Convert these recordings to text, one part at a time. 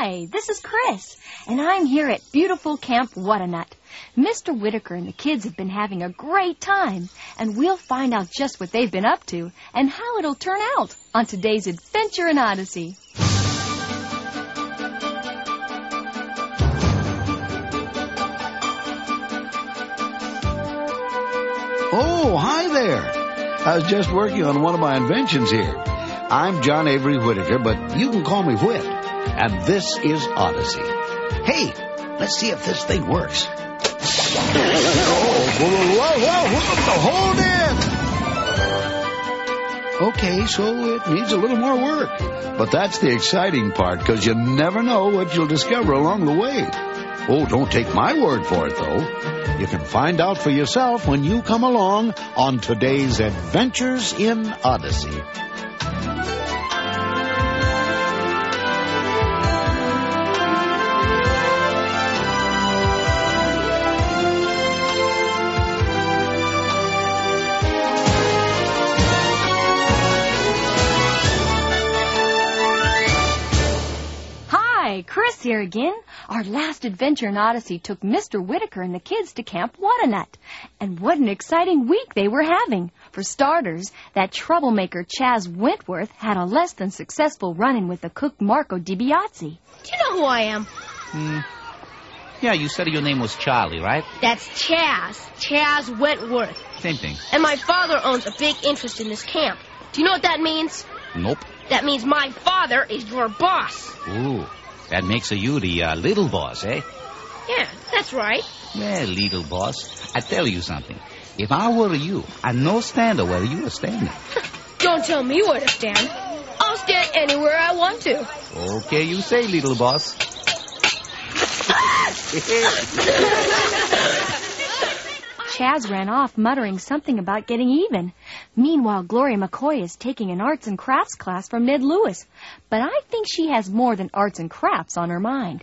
Hi, this is Chris, and I'm here at beautiful Camp What-A-Nut. Mr. Whitaker and the kids have been having a great time, and we'll find out just what they've been up to and how it'll turn out on today's Adventure in Odyssey. Oh, hi there. I was just working on one of my inventions here. I'm John Avery Whitaker, but you can call me Whit. And this is Odyssey. Hey, let's see if this thing works. Oh, whoa, whoa, whoa, hold it! Okay, so it needs a little more work. But that's the exciting part, because you never know what you'll discover along the way. Oh, don't take my word for it, though. You can find out for yourself when you come along on today's Adventures in Odyssey. Chris here again. Our last adventure in Odyssey took Mr. Whitaker and the kids to Camp What-A-Nut. And what an exciting week they were having. For starters, that troublemaker Chaz Wentworth had a less than successful run-in with the cook Marco DiBiase. Do you know who I am? Hmm. Yeah, you said your name was Charlie, right? That's Chaz. Chaz Wentworth. Same thing. And my father owns a big interest in this camp. Do you know what that means? Nope. That means my father is your boss. Ooh, that makes you the uh, little boss, eh? Yeah, that's right. Well, little boss, I tell you something. If I were you, I'd no stand where you are standing. Don't tell me where to stand. I'll stand anywhere I want to. Okay, you say, little boss. Chaz ran off muttering something about getting even. Meanwhile, Gloria McCoy is taking an arts and crafts class from Ned Lewis. But I think she has more than arts and crafts on her mind.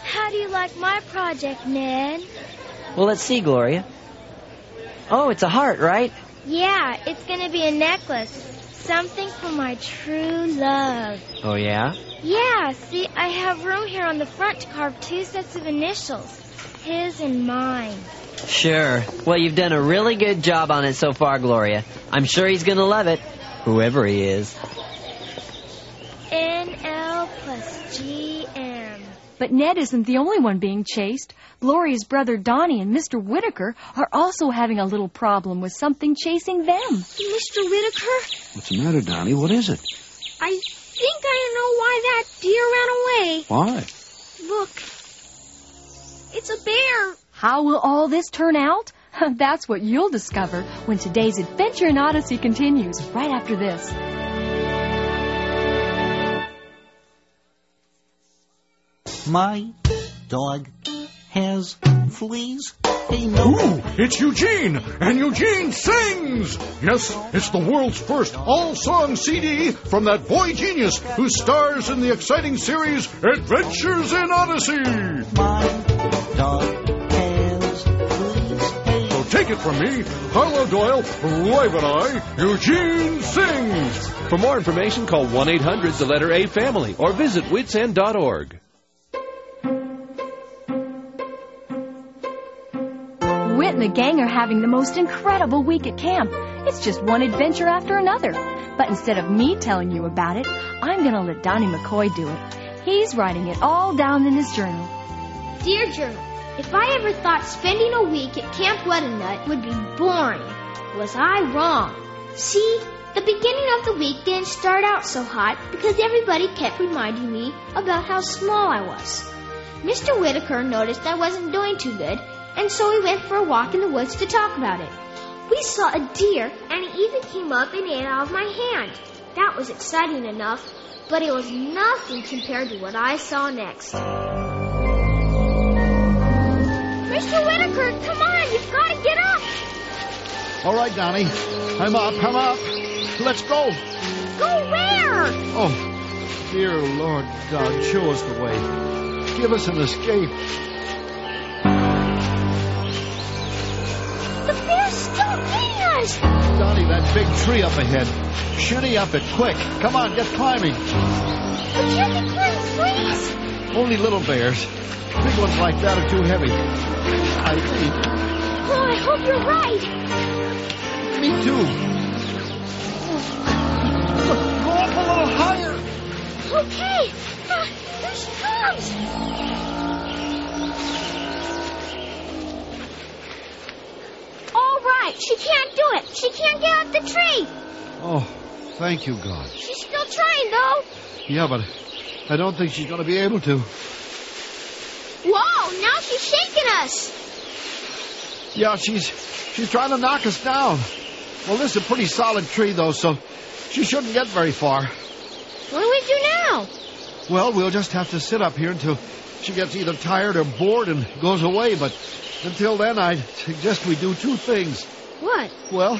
How do you like my project, Ned? Well, let's see, Gloria. Oh, it's a heart, right? Yeah, it's going to be a necklace. Something for my true love. Oh, yeah? Yeah, see, I have room here on the front to carve two sets of initials his and mine. Sure. Well, you've done a really good job on it so far, Gloria. I'm sure he's going to love it, whoever he is. NL plus GM. But Ned isn't the only one being chased. Gloria's brother Donnie and Mr. Whitaker are also having a little problem with something chasing them. Mr. Whitaker, What's the matter, Donnie? What is it? I think I know why that deer ran away. Why? Look, it's a bear. How will all this turn out? That's what you'll discover when today's Adventure in Odyssey continues right after this. My dog has fleas. Hey, no. Ooh, it's Eugene, and Eugene sings! Yes, it's the world's first all-song CD from that boy genius who stars in the exciting series Adventures in Odyssey! My dog take it from me, Harlow Doyle, Private Eye, Eugene sings! For more information, call 1 800 the letter A family or visit whitsend.org. Whit and the gang are having the most incredible week at camp. It's just one adventure after another. But instead of me telling you about it, I'm going to let Donnie McCoy do it. He's writing it all down in his journal. Dear Journal, if I ever thought spending a week at Camp What-A-Nut would be boring, was I wrong? See, the beginning of the week didn't start out so hot because everybody kept reminding me about how small I was. Mr. Whitaker noticed I wasn't doing too good, and so we went for a walk in the woods to talk about it. We saw a deer, and it even came up and ate out of my hand. That was exciting enough, but it was nothing compared to what I saw next. Mr. Whitaker, come on, you've got to get up. All right, Donnie. I'm up, I'm up. Let's go. Go where? Oh, dear Lord God, show us the way. Give us an escape. The bear's still eating us. Donnie, that big tree up ahead. Shinny up it quick. Come on, get climbing. But you can climb trees. Only little bears. Big ones like that are too heavy. I think. Oh, I hope you're right. Me too. Go up a little higher. Okay. Ah, there she comes. All right. She can't do it. She can't get up the tree. Oh, thank you, God. She's still trying, though. Yeah, but I don't think she's going to be able to. Whoa, now she's shaking us. Yeah, she's she's trying to knock us down. Well, this is a pretty solid tree, though, so she shouldn't get very far. What do we do now? Well, we'll just have to sit up here until she gets either tired or bored and goes away. But until then, I suggest we do two things. What? Well,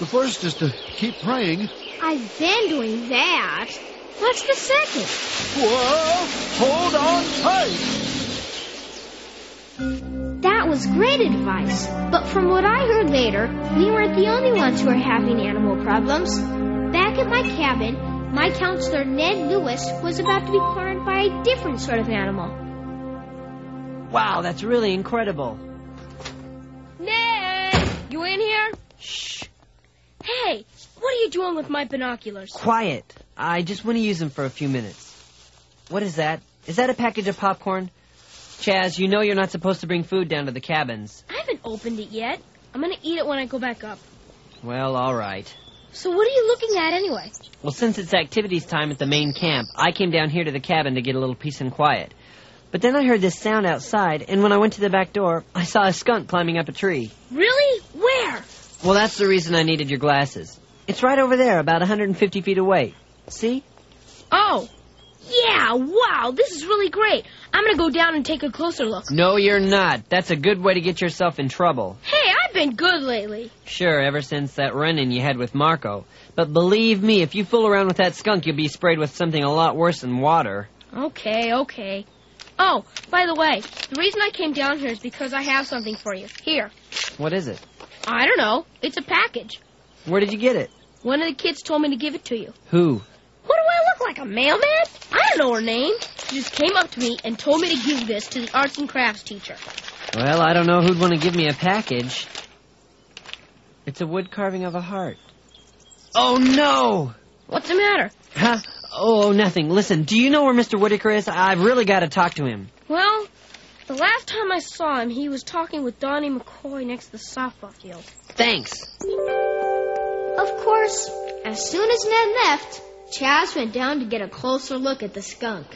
the first is to keep praying. I've been doing that. What's the second? Whoa! Hold on tight! That was great advice. But from what I heard later, we weren't the only ones who were having animal problems. Back at my cabin, my counselor Ned Lewis was about to be cornered by a different sort of animal. Wow, that's really incredible. Ned! You in here? Shh. Hey, what are you doing with my binoculars? Quiet. I just want to use them for a few minutes. What is that? Is that a package of popcorn? Chaz, you know you're not supposed to bring food down to the cabins. I haven't opened it yet. I'm gonna eat it when I go back up. Well, all right. So what are you looking at anyway? Well, since it's activities time at the main camp, I came down here to the cabin to get a little peace and quiet. But then I heard this sound outside, and when I went to the back door, I saw a skunk climbing up a tree. Really? Where? Well, that's the reason I needed your glasses. It's right over there, about 150 feet away. See? Oh. Yeah, wow, this is really great. I'm gonna go down and take a closer look. No, you're not. That's a good way to get yourself in trouble. Hey, I've been good lately. Sure, ever since that run-in you had with Marco. But believe me, if you fool around with that skunk, you'll be sprayed with something a lot worse than water. Okay, okay. Oh, by the way, the reason I came down here is because I have something for you. Here. What is it? I don't know. It's a package. Where did you get it? One of the kids told me to give it to you. Who? Look like, a mailman? I don't know her name. She just came up to me and told me to give this to the arts and crafts teacher. Well, I don't know who'd want to give me a package. It's a wood carving of a heart. Oh, no! What's the matter? Huh? Oh, oh nothing. Listen, do you know where Mr. Whitaker is? I've really got to talk to him. Well, the last time I saw him, he was talking with Donnie McCoy next to the softball field. Thanks. Of course, as soon as Ned left, Chaz went down to get a closer look at the skunk.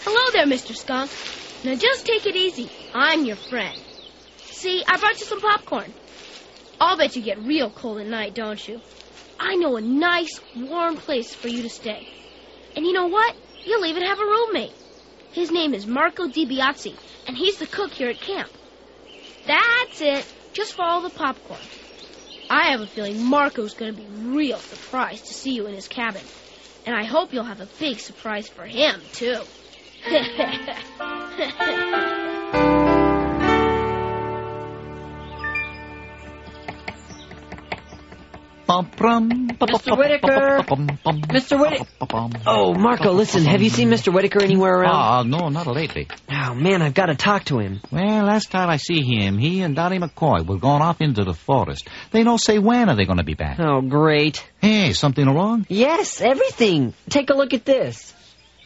Hello there, Mr. Skunk. Now just take it easy. I'm your friend. See, I brought you some popcorn. I'll bet you get real cold at night, don't you? I know a nice, warm place for you to stay. And you know what? You'll even have a roommate. His name is Marco DiBiazzi, and he's the cook here at camp. That's it. Just follow the popcorn. I have a feeling Marco's going to be real surprised to see you in his cabin. And I hope you'll have a big surprise for him, too. Mr. Whitaker! Mr. Whitaker! Oh, Marco, listen, have you seen Mr. Whitaker anywhere around? Ah, no, not lately. Oh, man, I've got to talk to him. Well, last time I see him, he and Donnie McCoy were gone off into the forest. They don't say when are they going to be back. Oh, great. Hey, something wrong? Yes, everything. Take a look at this.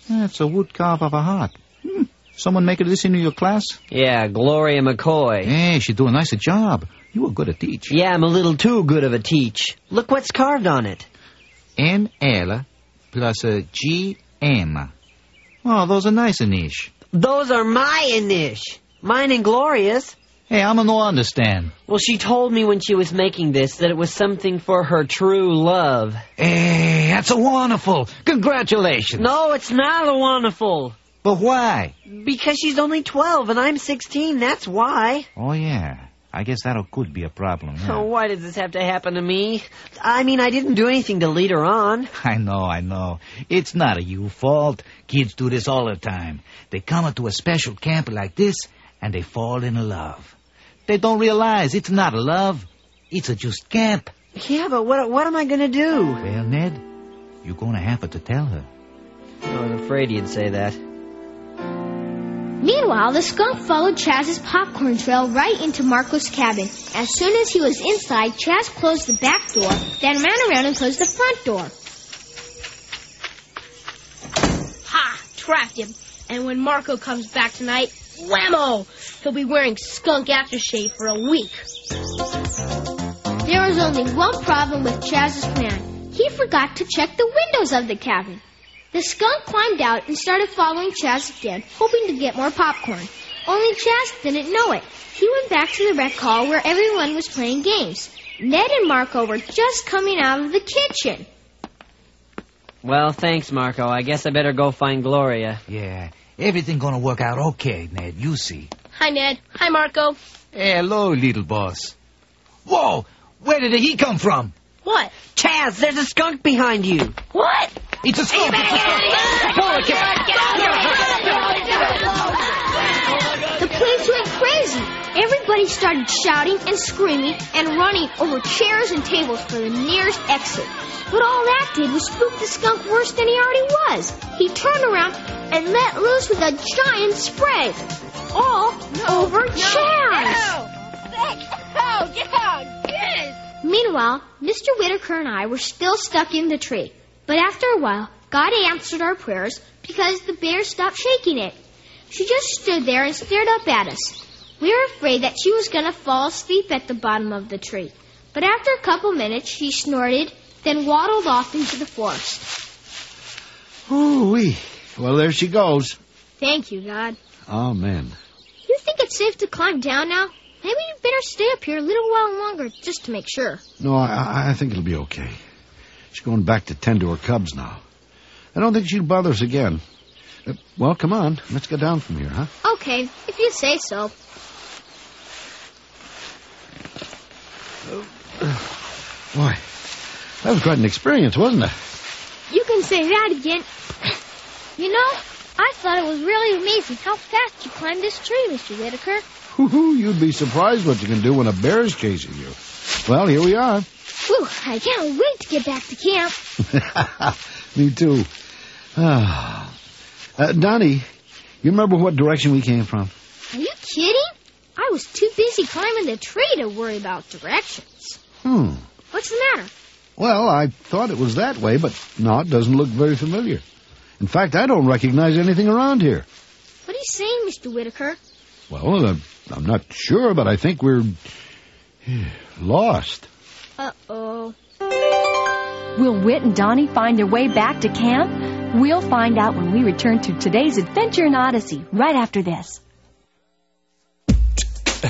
That's a wood carve of a heart. Hmm. Someone make making this into your class? Yeah, Gloria McCoy. Hey, she do a nice job. You were good at teach. Yeah, I'm a little too good of a teach. Look what's carved on it. NL plus uh, a GM. Oh, those are nice, Anish. Those are my Anish. Mine and Gloria's. Hey, I'm a no understand. Well, she told me when she was making this that it was something for her true love. Hey, that's a wonderful. Congratulations. No, it's not a wonderful. But why? Because she's only 12 and I'm 16, that's why. Oh, yeah. I guess that could be a problem. Yeah. Oh, why does this have to happen to me? I mean, I didn't do anything to lead her on. I know, I know. It's not a you fault. Kids do this all the time. They come to a special camp like this and they fall in love. They don't realize it's not a love. It's a just camp. Yeah, but what what am I going to do? Well, Ned, you're going to have to tell her. Oh, I was afraid he'd say that. Meanwhile, the skunk followed Chaz's popcorn trail right into Marco's cabin. As soon as he was inside, Chaz closed the back door, then ran around and closed the front door. Ha! Trapped him. And when Marco comes back tonight, whammo! He'll be wearing skunk aftershave for a week. There was only one problem with Chaz's plan. He forgot to check the windows of the cabin. The skunk climbed out and started following Chaz again, hoping to get more popcorn. Only Chaz didn't know it. He went back to the rec hall where everyone was playing games. Ned and Marco were just coming out of the kitchen. Well, thanks, Marco. I guess I better go find Gloria. Yeah, everything gonna work out okay, Ned. You see. Hi, Ned. Hi, Marco. Hello, little boss. Whoa! Where did he come from? What? Chaz, there's a skunk behind you. What? It's a skunk! It's a skunk! Pull it, The place went crazy. Everybody started shouting and screaming and running over chairs and tables for the nearest exit. But all that did was spook the skunk worse than he already was. He turned around and let loose with a giant spray. All over Chaz. Oh, yeah, yes. Meanwhile, Mr. Whitaker and I were still stuck in the tree. But after a while, God answered our prayers because the bear stopped shaking it. She just stood there and stared up at us. We were afraid that she was going to fall asleep at the bottom of the tree. But after a couple minutes, she snorted, then waddled off into the forest. Ooh-wee. Well, there she goes. Thank you, God. Amen. You think it's safe to climb down now? Maybe you better stay up here a little while longer just to make sure. No, I, I think it'll be okay. She's going back to tend to her cubs now. I don't think she'll bother us again. Uh, well, come on. Let's get down from here, huh? Okay, if you say so. Boy, that was quite an experience, wasn't it? You can say that again. You know, I thought it was really amazing how fast you climbed this tree, Mr. Whitaker. You'd be surprised what you can do when a bear's chasing you. Well, here we are. Whew, I can't wait to get back to camp. Me too. Ah. Uh, Donnie, you remember what direction we came from? Are you kidding? I was too busy climbing the tree to worry about directions. Hmm. What's the matter? Well, I thought it was that way, but no, it doesn't look very familiar. In fact, I don't recognize anything around here. What are you saying, Mr. Whitaker? Well, uh, I'm not sure, but I think we're lost. Uh-oh. Will Whit and Donnie find their way back to camp? We'll find out when we return to today's adventure in Odyssey right after this.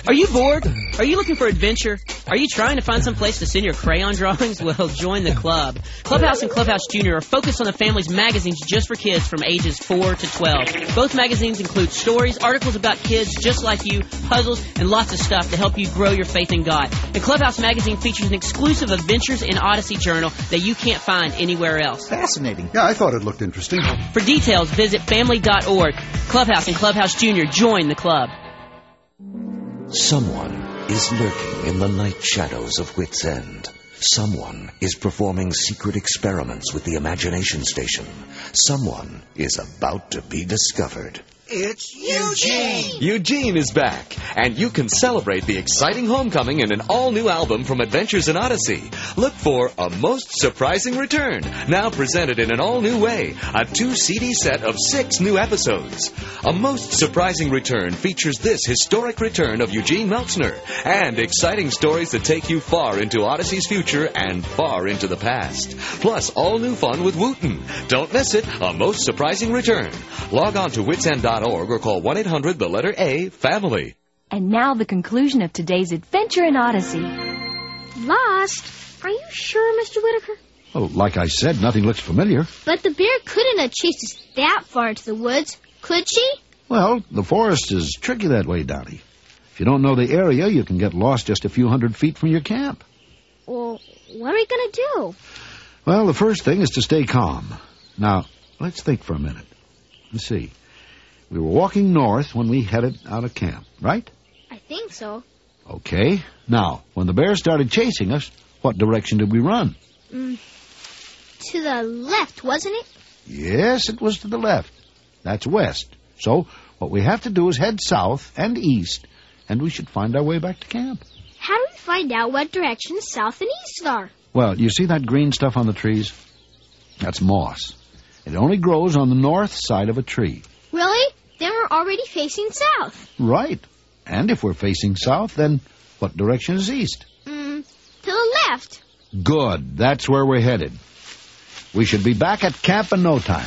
Are you bored? Are you looking for adventure? Are you trying to find some place to send your crayon drawings? Well, join the club. Clubhouse and Clubhouse Junior are Focus on the Family's magazines just for kids from ages 4 to 12. Both magazines include stories, articles about kids just like you, puzzles, and lots of stuff to help you grow your faith in God. The Clubhouse magazine features an exclusive Adventures in Odyssey journal that you can't find anywhere else. Fascinating. Yeah, I thought it looked interesting. For details, visit family.org. Clubhouse and Clubhouse Junior join the club. Someone is lurking in the night shadows of Whit's End. Someone is performing secret experiments with the imagination station. Someone is about to be discovered. It's Eugene! Eugene is back, and you can celebrate the exciting homecoming in an all-new album from Adventures in Odyssey. Look for A Most Surprising Return, now presented in an all-new way, a two-CD set of six new episodes. A Most Surprising Return features this historic return of Eugene Meltzner, and exciting stories that take you far into Odyssey's future and far into the past. Plus, all new fun with Wooten. Don't miss it, A Most Surprising Return. Log on to whitsend.org or call 1-800 the letter A family. And now the conclusion of today's adventure in Odyssey. Lost? Are you sure, Mr. Whitaker? Well, like I said, nothing looks familiar. But the bear couldn't have chased us that far into the woods, could she? Well, the forest is tricky that way, Donnie. If you don't know the area, you can get lost just a few hundred feet from your camp. Well, what are we going to do? Well, the first thing is to stay calm. Now, let's think for a minute. Let's see. We were walking north when we headed out of camp, right? I think so. Okay. Now, when the bear started chasing us, what direction did we run? Mm, to the left, wasn't it? Yes, it was to the left. That's west. So what we have to do is head south and east, and we should find our way back to camp. How do we find out what direction south and east are? Well, you see that green stuff on the trees? That's moss. It only grows on the north side of a tree. Really? Then we're already facing south. Right. And if we're facing south, then what direction is east? Mm, to the left. Good. That's where we're headed. We should be back at camp in no time.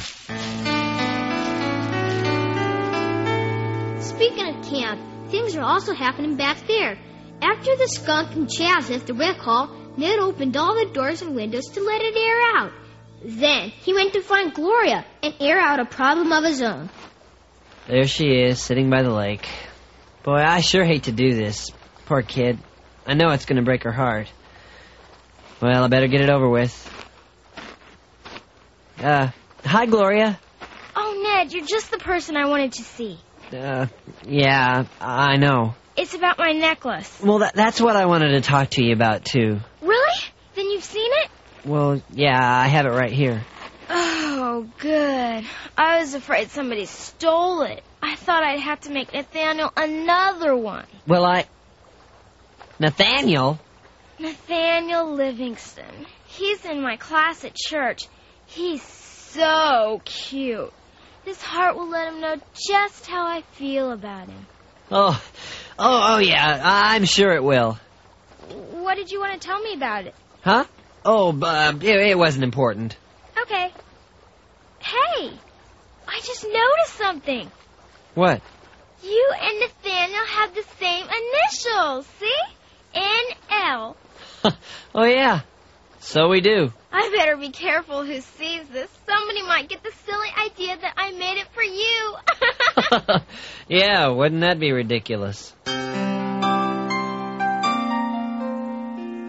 Speaking of camp, things are also happening back there. After the skunk and Chaz left the rec hall, Ned opened all the doors and windows to let it air out. Then he went to find Gloria and air out a problem of his own. There she is, sitting by the lake. Boy, I sure hate to do this. Poor kid. I know it's going to break her heart. Well, I better get it over with. Uh, hi, Gloria. Oh, Ned, you're just the person I wanted to see. Uh, yeah, I know. It's about my necklace. Well, that, that's what I wanted to talk to you about, too. Really? Then you've seen it? Well, yeah, I have it right here. Oh, good. I was afraid somebody stole it. I thought I'd have to make Nathaniel another one. Well, I. Nathaniel? Nathaniel Livingston. He's in my class at church. He's so cute. This heart will let him know just how I feel about him. Oh, oh, oh, yeah, I'm sure it will. What did you want to tell me about it? Huh? Oh, uh, it, it wasn't important. Okay. Hey, I just noticed something. What? You and Nathaniel have the same initials. See? N-L. oh, yeah. So we do. I better be careful who sees this. Somebody might get the silly idea that I made it for you. yeah, wouldn't that be ridiculous?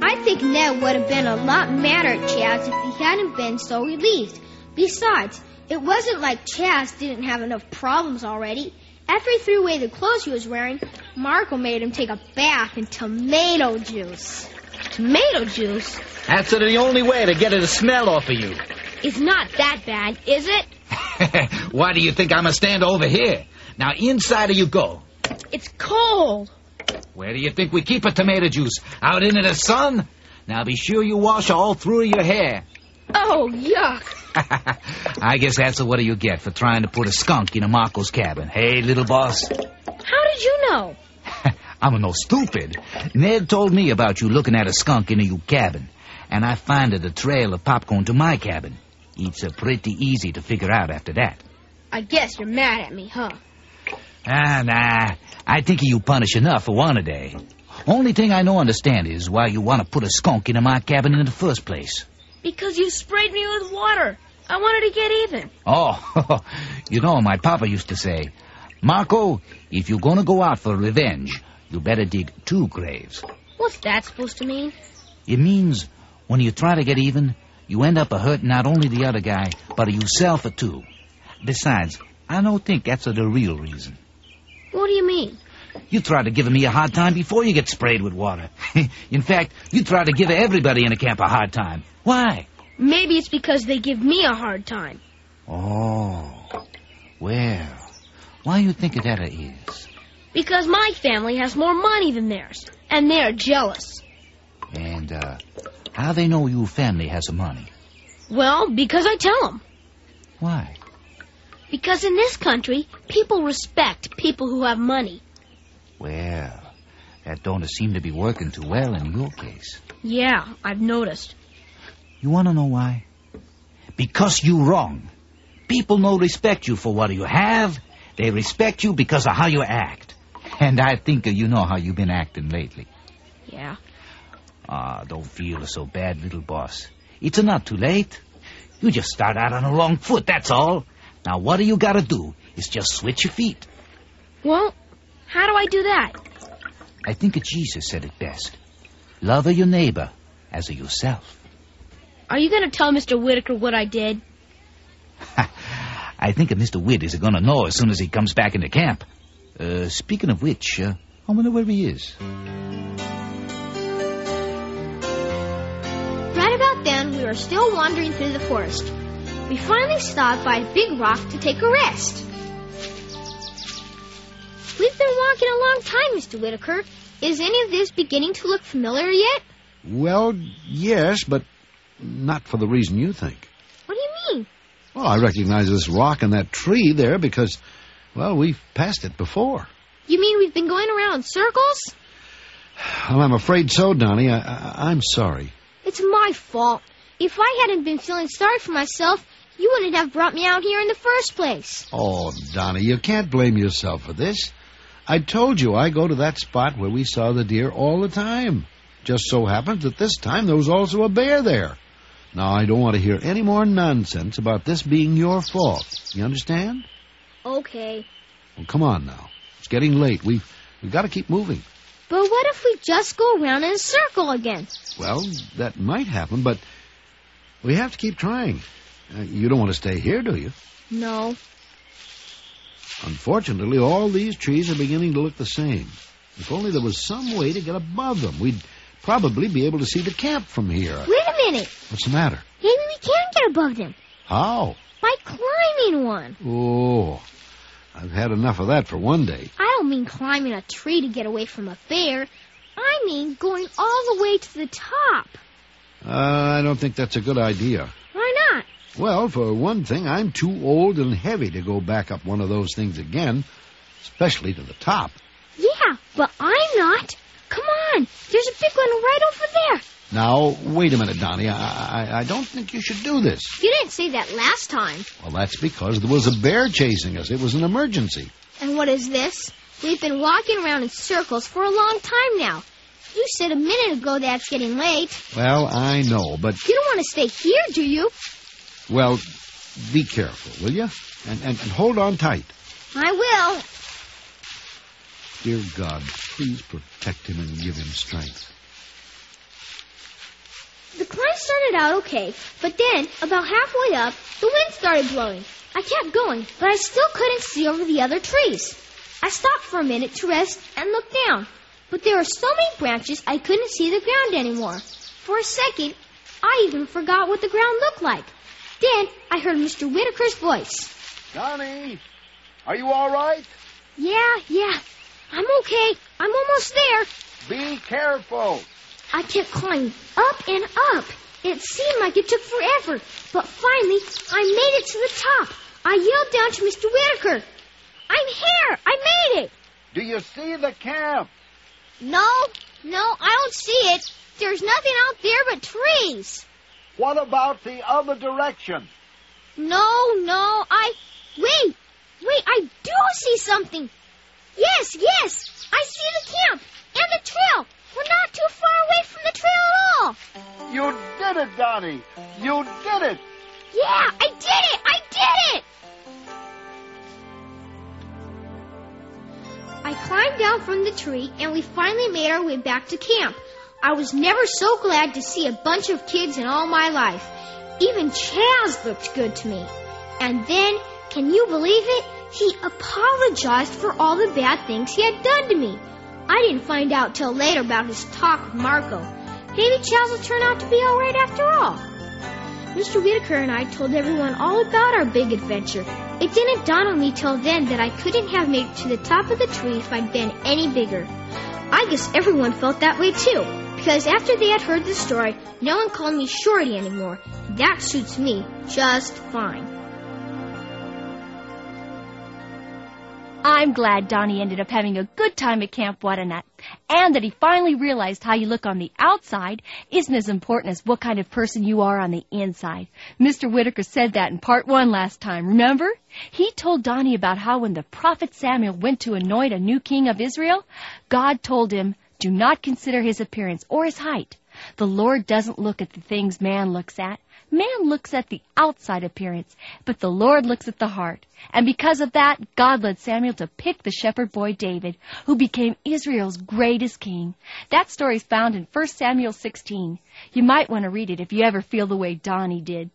I think Ned would have been a lot madder at Chaz if he hadn't been so relieved. Besides, it wasn't like Chaz didn't have enough problems already. After he threw away the clothes he was wearing, Marco made him take a bath in tomato juice. Tomato juice? That's the only way to get it to smell off of you. It's not that bad, is it? Why do you think I'm a stand over here? Now, inside of you go. It's cold. Where do you think we keep a tomato juice? Out into the sun? Now be sure you wash all through your hair. Oh, yuck. I guess that's what you get for trying to put a skunk in a Marco's cabin. Hey, little boss. How did you know? I'm no stupid. Ned told me about you looking at a skunk in a you cabin, and I finded a trail of popcorn to my cabin. It's uh, pretty easy to figure out after that. I guess you're mad at me, huh? Ah, nah. I think you punish enough for one a day. Only thing I no understand is why you want to put a skunk into my cabin in the first place. Because you sprayed me with water. I wanted to get even. Oh, you know, my papa used to say, Marco, if you're gonna go out for revenge, you better dig two graves. What's that supposed to mean? It means when you try to get even, you end up a hurting not only the other guy, but yourself too. Besides, I don't think that's the real reason. What do you mean? You try to give me a hard time before you get sprayed with water. in fact, you try to give everybody in the camp a hard time. Why? Maybe it's because they give me a hard time. Oh, well, why do you think that it is? Because my family has more money than theirs, and they're jealous. And, uh, how they know your family has the money? Well, because I tell them. Why? Because in this country, people respect people who have money. Well, that don't seem to be working too well in your case. Yeah, I've noticed. You want to know why? Because you wrong. People no respect you for what you have. They respect you because of how you act. And I think you know how you've been acting lately. Yeah. Ah, don't feel so bad, little boss. It's not too late. You just start out on the wrong foot, that's all. Now, what do you gotta do is just switch your feet. Well, how do I do that? I think Jesus said it best. Love your neighbor as yourself. Are you going to tell Mr. Whitaker what I did? I think Mr. Whit is going to know as soon as he comes back into camp. Uh, speaking of which, uh, I wonder where he is. Right about then, we were still wandering through the forest. we finally stopped by a big rock to take a rest. We've been walking a long time, Mr. Whitaker. Is any of this beginning to look familiar yet? Well, yes, but not for the reason you think. What do you mean? Well, I recognize this rock and that tree there because, well, we've passed it before. You mean we've been going around in circles? Well, I'm afraid so, Donnie. I, I, I'm sorry. It's my fault. If I hadn't been feeling sorry for myself, you wouldn't have brought me out here in the first place. Oh, Donnie, you can't blame yourself for this. I told you I go to that spot where we saw the deer all the time. Just so happens that this time there was also a bear there. Now, I don't want to hear any more nonsense about this being your fault. You understand? Okay. Well, come on now. It's getting late. We've, we've got to keep moving. But what if we just go around in a circle again? Well, that might happen, but we have to keep trying. Uh, you don't want to stay here, do you? No. Unfortunately, all these trees are beginning to look the same. If only there was some way to get above them, we'd probably be able to see the camp from here. Wait What's the matter? Maybe we can get above them How? by climbing one. Oh, I've had enough of that for one day. I don't mean climbing a tree to get away from a bear. I mean going all the way to the top. Uh, I don't think that's a good idea. Why not? Well, for one thing, I'm too old and heavy to go back up one of those things again, especially to the top. Yeah, but I'm not. Come on. There's a big one right over there. Now, wait a minute, Donnie. I, I, I don't think you should do this. You didn't say that last time. Well, that's because there was a bear chasing us. It was an emergency. And what is this? We've been walking around in circles for a long time now. You said a minute ago that it's getting late. Well, I know, but, You don't want to stay here, do you? well, be careful, will you? And, and, and hold on tight. I will. Dear God, please protect him and give him strength. The climb started out okay, but then, about halfway up, the wind started blowing. I kept going, but I still couldn't see over the other trees. I stopped for a minute to rest and look down, but there were so many branches I couldn't see the ground anymore. For a second, I even forgot what the ground looked like. Then I heard Mr. Whitaker's voice. Donnie, are you all right? Yeah, yeah, I'm okay. I'm almost there. Be careful. I kept climbing up and up. It seemed like it took forever, but finally I made it to the top. I yelled down to Mr. Whitaker. I'm here! I made it! Do you see the camp? No, no, I don't see it. There's nothing out there but trees. What about the other direction? No, no, I. Wait, wait, I do see something. Yes, yes, I see the camp and the trail. We're not too far away from the trail at all. You did it, Donnie. You did it. Yeah, I did it! I did it! I climbed down from the tree and we finally made our way back to camp. I was never so glad to see a bunch of kids in all my life. Even Chaz looked good to me. And then, can you believe it? He apologized for all the bad things he had done to me. I didn't find out till later about his talk with Marco. Maybe Chaz will turn out to be all right after all. Mr. Whitaker and I told everyone all about our big adventure. It didn't dawn on me till then that I couldn't have made it to the top of the tree if I'd been any bigger. I guess everyone felt that way too, because after they had heard the story, no one called me Shorty anymore. That suits me just fine. I'm glad Donnie ended up having a good time at Camp What-A-Nut, and that he finally realized how you look on the outside isn't as important as what kind of person you are on the inside. Mr. Whitaker said that in part one last time, remember? He told Donnie about how when the prophet Samuel went to anoint a new king of Israel, God told him, do not consider his appearance or his height. The Lord doesn't look at the things man looks at. Man looks at the outside appearance, but the Lord looks at the heart. And because of that, God led Samuel to pick the shepherd boy David, who became Israel's greatest king. That story is found in 1 Samuel 16. You might want to read it if you ever feel the way Donnie did.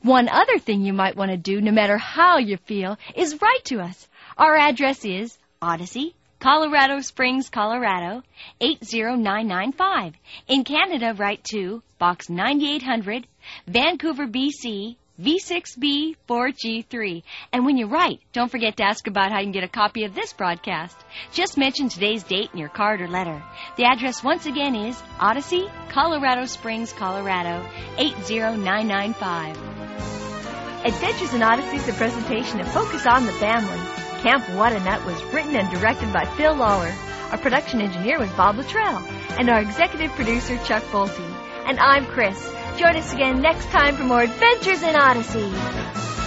One other thing you might want to do, no matter how you feel, is write to us. Our address is Odyssey, Colorado Springs, Colorado, 80995. In Canada, write to Box 9800, Vancouver, BC, V6B4G3. And when you write, don't forget to ask about how you can get a copy of this broadcast. Just mention today's date in your card or letter. The address once again is Odyssey, Colorado Springs, Colorado 80995. Adventures in Odyssey is a presentation of Focus on the Family. Camp What a Nut was written and directed by Phil Lawler. Our production engineer was Bob Luttrell. And our executive producer, Chuck Bolte. And I'm Chris. Join us again next time for more Adventures in Odyssey.